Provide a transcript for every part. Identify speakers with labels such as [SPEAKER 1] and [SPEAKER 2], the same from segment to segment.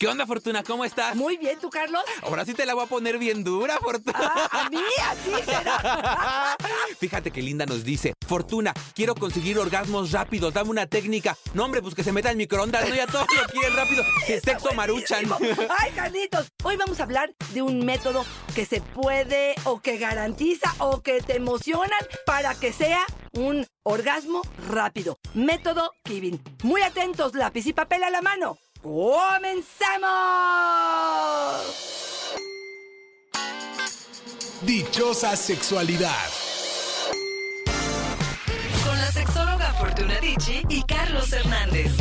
[SPEAKER 1] ¿Qué onda, Fortuna? ¿Cómo estás?
[SPEAKER 2] Muy bien, ¿tú, Carlos?
[SPEAKER 1] Ahora sí te la voy a poner bien dura, Fortuna.
[SPEAKER 2] Ah, a mí, así será.
[SPEAKER 1] Fíjate que Linda nos dice, Fortuna, quiero conseguir orgasmos rápidos, dame una técnica. No, hombre, pues que se meta el microondas, no, ya todos lo quieren rápido. Que sexo maruchan.
[SPEAKER 2] Ay, Carlitos, hoy vamos a hablar de un método que se puede o que garantiza o que te emocionan para que sea un orgasmo rápido. Método Kevin. Muy atentos, lápiz y papel a la mano. ¡Comenzamos!
[SPEAKER 3] Dichosa sexualidad.
[SPEAKER 4] Con la sexóloga Fortuna Dicci y Carlos Hernández.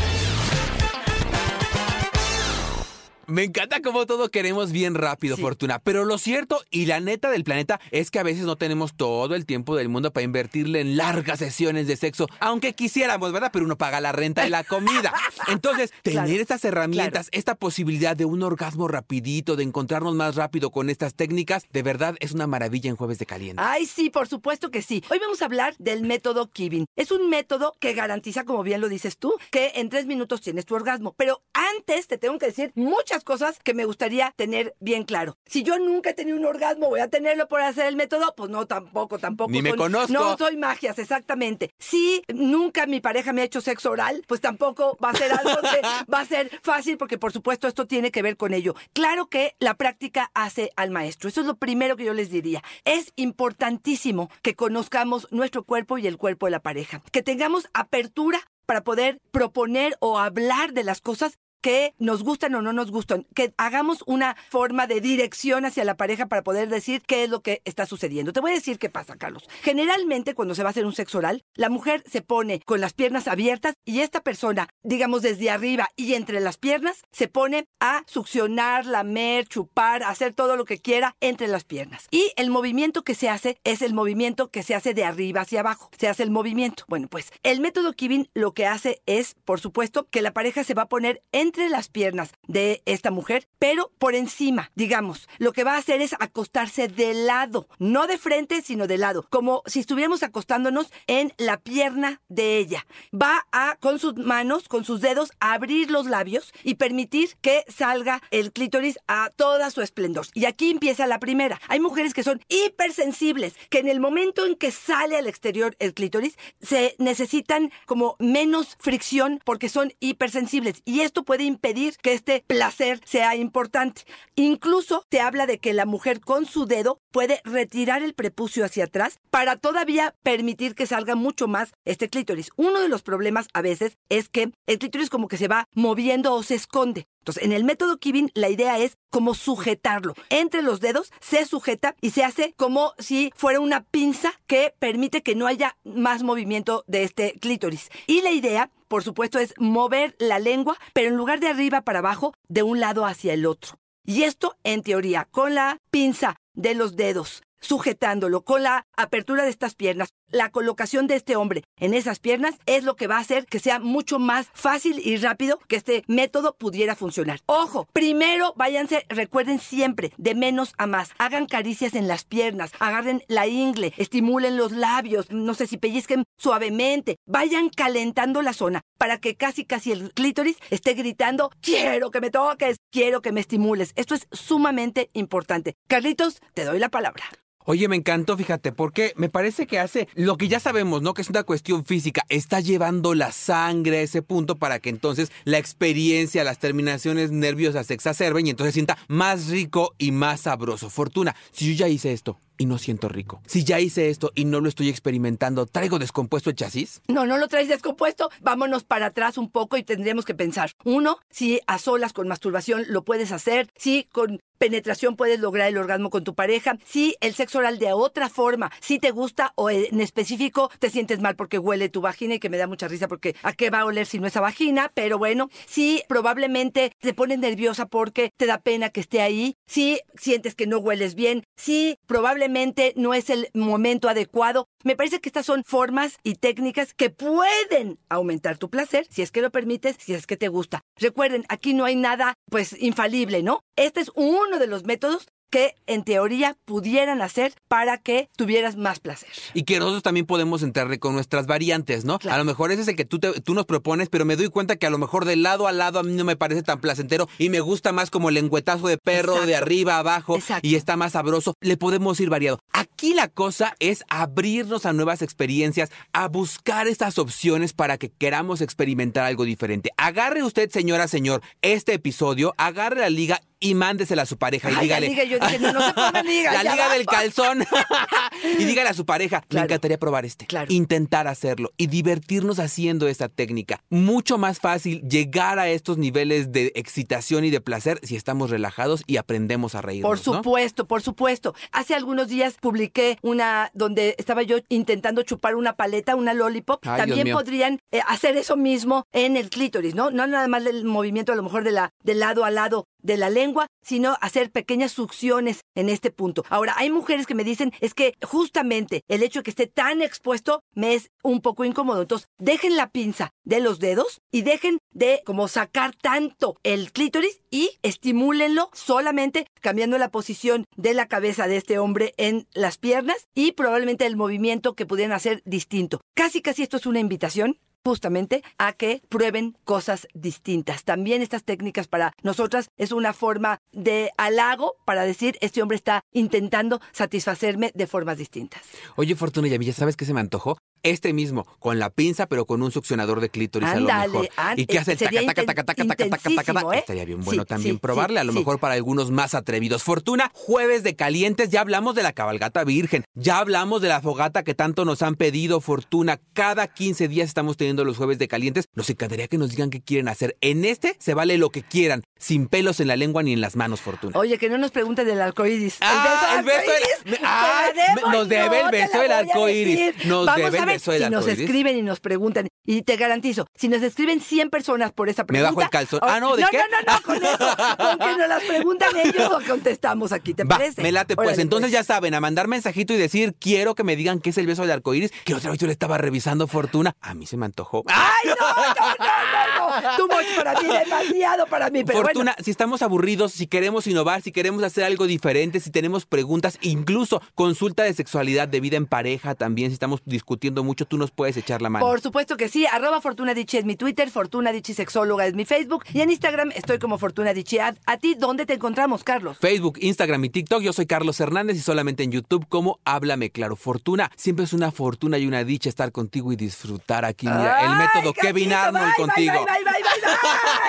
[SPEAKER 1] Me encanta cómo todo queremos bien rápido,
[SPEAKER 2] Sí.
[SPEAKER 1] Fortuna. Pero lo cierto y la neta del planeta es que a veces no tenemos todo el tiempo del mundo para invertirle en largas sesiones de sexo, aunque quisiéramos, ¿verdad? Pero uno paga la renta y la comida. Entonces, tener
[SPEAKER 2] Claro,
[SPEAKER 1] estas herramientas, esta posibilidad de un orgasmo rapidito, de encontrarnos más rápido con estas técnicas, de verdad es una maravilla en Jueves de Caliente.
[SPEAKER 2] Ay, sí, por supuesto que sí. Hoy vamos a hablar del método Kevin. Es un método que garantiza, como bien lo dices tú, que en tres minutos tienes tu orgasmo. Pero antes te tengo que decir muchas cosas que me gustaría tener bien claro. Si yo nunca he tenido un orgasmo, voy a tenerlo por hacer el método, pues no, tampoco, tampoco.
[SPEAKER 1] Ni me
[SPEAKER 2] son-
[SPEAKER 1] conozco.
[SPEAKER 2] No soy magias, exactamente. Si nunca mi pareja me ha hecho sexo oral, pues tampoco va a ser algo que va a ser fácil, porque por supuesto esto tiene que ver con ello. Claro que la práctica hace al maestro. Eso es lo primero que yo les diría. Es importantísimo que conozcamos nuestro cuerpo y el cuerpo de la pareja. Que tengamos apertura para poder proponer o hablar de las cosas que nos gustan o no nos gustan, que hagamos una forma de dirección hacia la pareja para poder decir qué es lo que está sucediendo. Te voy a decir qué pasa, Carlos. Generalmente cuando se va a hacer un sexo oral, la mujer se pone con las piernas abiertas y esta persona, digamos desde arriba y entre las piernas, se pone a succionar, lamer, chupar, hacer todo lo que quiera entre las piernas. Y el movimiento que se hace es el movimiento que se hace de arriba hacia abajo. Se hace el movimiento. Bueno, pues el método Kivin lo que hace es, por supuesto, que la pareja se va a poner entre las piernas de esta mujer, pero por encima, digamos. Lo que va a hacer es acostarse de lado, no de frente, sino de lado, como si estuviéramos acostándonos en la pierna de ella. Va a, con sus manos, con sus dedos, abrir los labios y permitir que salga el clítoris a toda su esplendor. Y aquí empieza la primera. Hay mujeres que son hipersensibles, que en el momento en que sale al exterior el clítoris, se necesitan como menos fricción porque son hipersensibles. Y esto puede impedir que este placer sea importante. Incluso te habla de que la mujer con su dedo puede retirar el prepucio hacia atrás para todavía permitir que salga mucho más este clítoris. Uno de los problemas a veces es que el clítoris como que se va moviendo o se esconde. Entonces, en el método Kivin, la idea es como sujetarlo. Entre los dedos se sujeta y se hace como si fuera una pinza que permite que no haya más movimiento de este clítoris. Y la idea, por supuesto, es mover la lengua, pero en lugar de arriba para abajo, de un lado hacia el otro. Y esto, en teoría, con la pinza de los dedos, sujetándolo, con la apertura de estas piernas, la colocación de este hombre en esas piernas es lo que va a hacer que sea mucho más fácil y rápido que este método pudiera funcionar. Ojo, primero váyanse, recuerden siempre, de menos a más. Hagan caricias en las piernas, agarren la ingle, estimulen los labios, no sé si pellizquen suavemente, vayan calentando la zona para que casi casi el clítoris esté gritando, quiero que me toques, quiero que me estimules. Esto es sumamente importante. Carlitos, te doy la palabra.
[SPEAKER 1] Oye, me encantó, fíjate, porque me parece que hace lo que ya sabemos, ¿no? Que es una cuestión física. Está llevando la sangre a ese punto para que entonces la experiencia, las terminaciones nerviosas se exacerben y entonces sienta más rico y más sabroso. Fortuna, si yo ya hice esto, y no siento rico. Si ya hice esto y no lo estoy experimentando, ¿traigo descompuesto el chasis?
[SPEAKER 2] No, no lo traes descompuesto. Vámonos para atrás un poco y tendríamos que pensar. Uno, si a solas con masturbación lo puedes hacer, si con penetración puedes lograr el orgasmo con tu pareja, si el sexo oral de otra forma, si te gusta o en específico te sientes mal porque huele tu vagina y que me da mucha risa porque a qué va a oler si no es a vagina, pero bueno, si probablemente te pones nerviosa porque te da pena que esté ahí, si sientes que no hueles bien, si probablemente no es el momento adecuado, me parece que estas son formas y técnicas que pueden aumentar tu placer si es que lo permites, si es que te gusta. Recuerden, aquí no hay nada pues infalible, ¿no? Este es uno de los métodos que en teoría pudieran hacer para que tuvieras más placer.
[SPEAKER 1] Y que nosotros también podemos entrarle con nuestras variantes, ¿no?
[SPEAKER 2] Claro.
[SPEAKER 1] A lo mejor ese es el que tú, te- tú nos propones, pero me doy cuenta que a lo mejor de lado a lado a mí no me parece tan placentero y me gusta más como el lengüetazo de perro
[SPEAKER 2] Exacto.
[SPEAKER 1] de arriba a abajo
[SPEAKER 2] Exacto.
[SPEAKER 1] y está más sabroso. Le podemos ir variado. Aquí la cosa es abrirnos a nuevas experiencias, a buscar estas opciones para que queramos experimentar algo diferente. Agarre usted, señora, señor, este episodio, agarre la liga y mándesela a su pareja y
[SPEAKER 2] Ay, la
[SPEAKER 1] dígale.
[SPEAKER 2] liga, yo dije, no, no se ponga liga,
[SPEAKER 1] la liga
[SPEAKER 2] va.
[SPEAKER 1] del calzón. y dígale a su pareja, me
[SPEAKER 2] Claro.
[SPEAKER 1] encantaría probar este.
[SPEAKER 2] Claro.
[SPEAKER 1] Intentar hacerlo y divertirnos haciendo esta técnica. Mucho más fácil llegar a estos niveles de excitación y de placer si estamos relajados y aprendemos a reírnos.
[SPEAKER 2] Por
[SPEAKER 1] ¿no?
[SPEAKER 2] supuesto, por supuesto. Hace algunos días publiqué una donde estaba yo intentando chupar una paleta, una lollipop.
[SPEAKER 1] Ay,
[SPEAKER 2] También podrían eh, hacer eso mismo en el clítoris, ¿no? No nada más el movimiento a lo mejor de la de lado a lado de la lengua, sino hacer pequeñas succiones en este punto. Ahora, hay mujeres que me dicen es que justamente el hecho de que esté tan expuesto me es un poco incómodo. Entonces, dejen la pinza de los dedos y dejen de como sacar tanto el clítoris y estimúlenlo solamente cambiando la posición de la cabeza de este hombre en las piernas y probablemente el movimiento que pudieran hacer distinto. Casi, casi esto es una invitación justamente a que prueben cosas distintas. También estas técnicas para nosotras es una forma de halago para decir, este hombre está intentando satisfacerme de formas distintas.
[SPEAKER 1] Oye, Fortuna y a ¿ya sabes qué se me antojó? Este mismo, con la pinza, pero con un succionador de clítoris a lo mejor. ¿Y qué hace el taca, taca, taca, taca, taca, taca, taca,
[SPEAKER 2] ¿eh?
[SPEAKER 1] Estaría bien bueno
[SPEAKER 2] Sí,
[SPEAKER 1] también
[SPEAKER 2] sí,
[SPEAKER 1] probarle, a lo
[SPEAKER 2] sí,
[SPEAKER 1] mejor para algunos más atrevidos. Fortuna, jueves de calientes, ya hablamos de la cabalgata virgen, ya hablamos de la fogata que tanto nos han pedido, Fortuna. Cada 15 días estamos teniendo los jueves de calientes. Nos encantaría que nos digan qué quieren hacer. En este se vale lo que quieran, sin pelos en la lengua ni en las manos, Fortuna.
[SPEAKER 2] Oye, que no nos pregunten del arcoíris.
[SPEAKER 1] Ah, el beso del-
[SPEAKER 2] arcoíris, debo,
[SPEAKER 1] nos debe el beso del arcoíris. Nos debe del
[SPEAKER 2] si nos escriben y nos preguntan. Y te garantizo, si nos escriben 100 personas por esa
[SPEAKER 1] Me
[SPEAKER 2] pregunta...
[SPEAKER 1] bajo el calzón. Ah, no, ¿de qué?
[SPEAKER 2] No, no, no, con eso. Con que nos las preguntan ellos o contestamos aquí, ¿te
[SPEAKER 1] Va,
[SPEAKER 2] parece?
[SPEAKER 1] me late, pues.
[SPEAKER 2] Órale,
[SPEAKER 1] Entonces ya saben, a mandar mensajito y decir, quiero que me digan qué es el beso del arcoíris, que otra vez yo le estaba revisando Fortuna. A mí se me antojó.
[SPEAKER 2] ¡Ay, no, no, no, no! no. Too much para mí, demasiado para mí, pero
[SPEAKER 1] Fortuna,
[SPEAKER 2] bueno.
[SPEAKER 1] si estamos aburridos, si queremos innovar, si queremos hacer algo diferente, si tenemos preguntas, incluso consulta de sexualidad, de vida en pareja también, si estamos discutiendo mucho, tú nos puedes echar la mano.
[SPEAKER 2] Por supuesto que sí, arroba Fortuna Dichi es mi Twitter, Fortuna Dichi Sexóloga es mi Facebook y en Instagram estoy como Fortuna Dichi. ¿A, a ti dónde te encontramos, Carlos?
[SPEAKER 1] Facebook, Instagram y TikTok, yo soy Carlos Hernández y solamente en YouTube como Háblame Claro. Fortuna, siempre es una fortuna y una dicha estar contigo y disfrutar aquí. Mira, el método Kevin Arnold contigo.
[SPEAKER 2] Bye, bye, bye,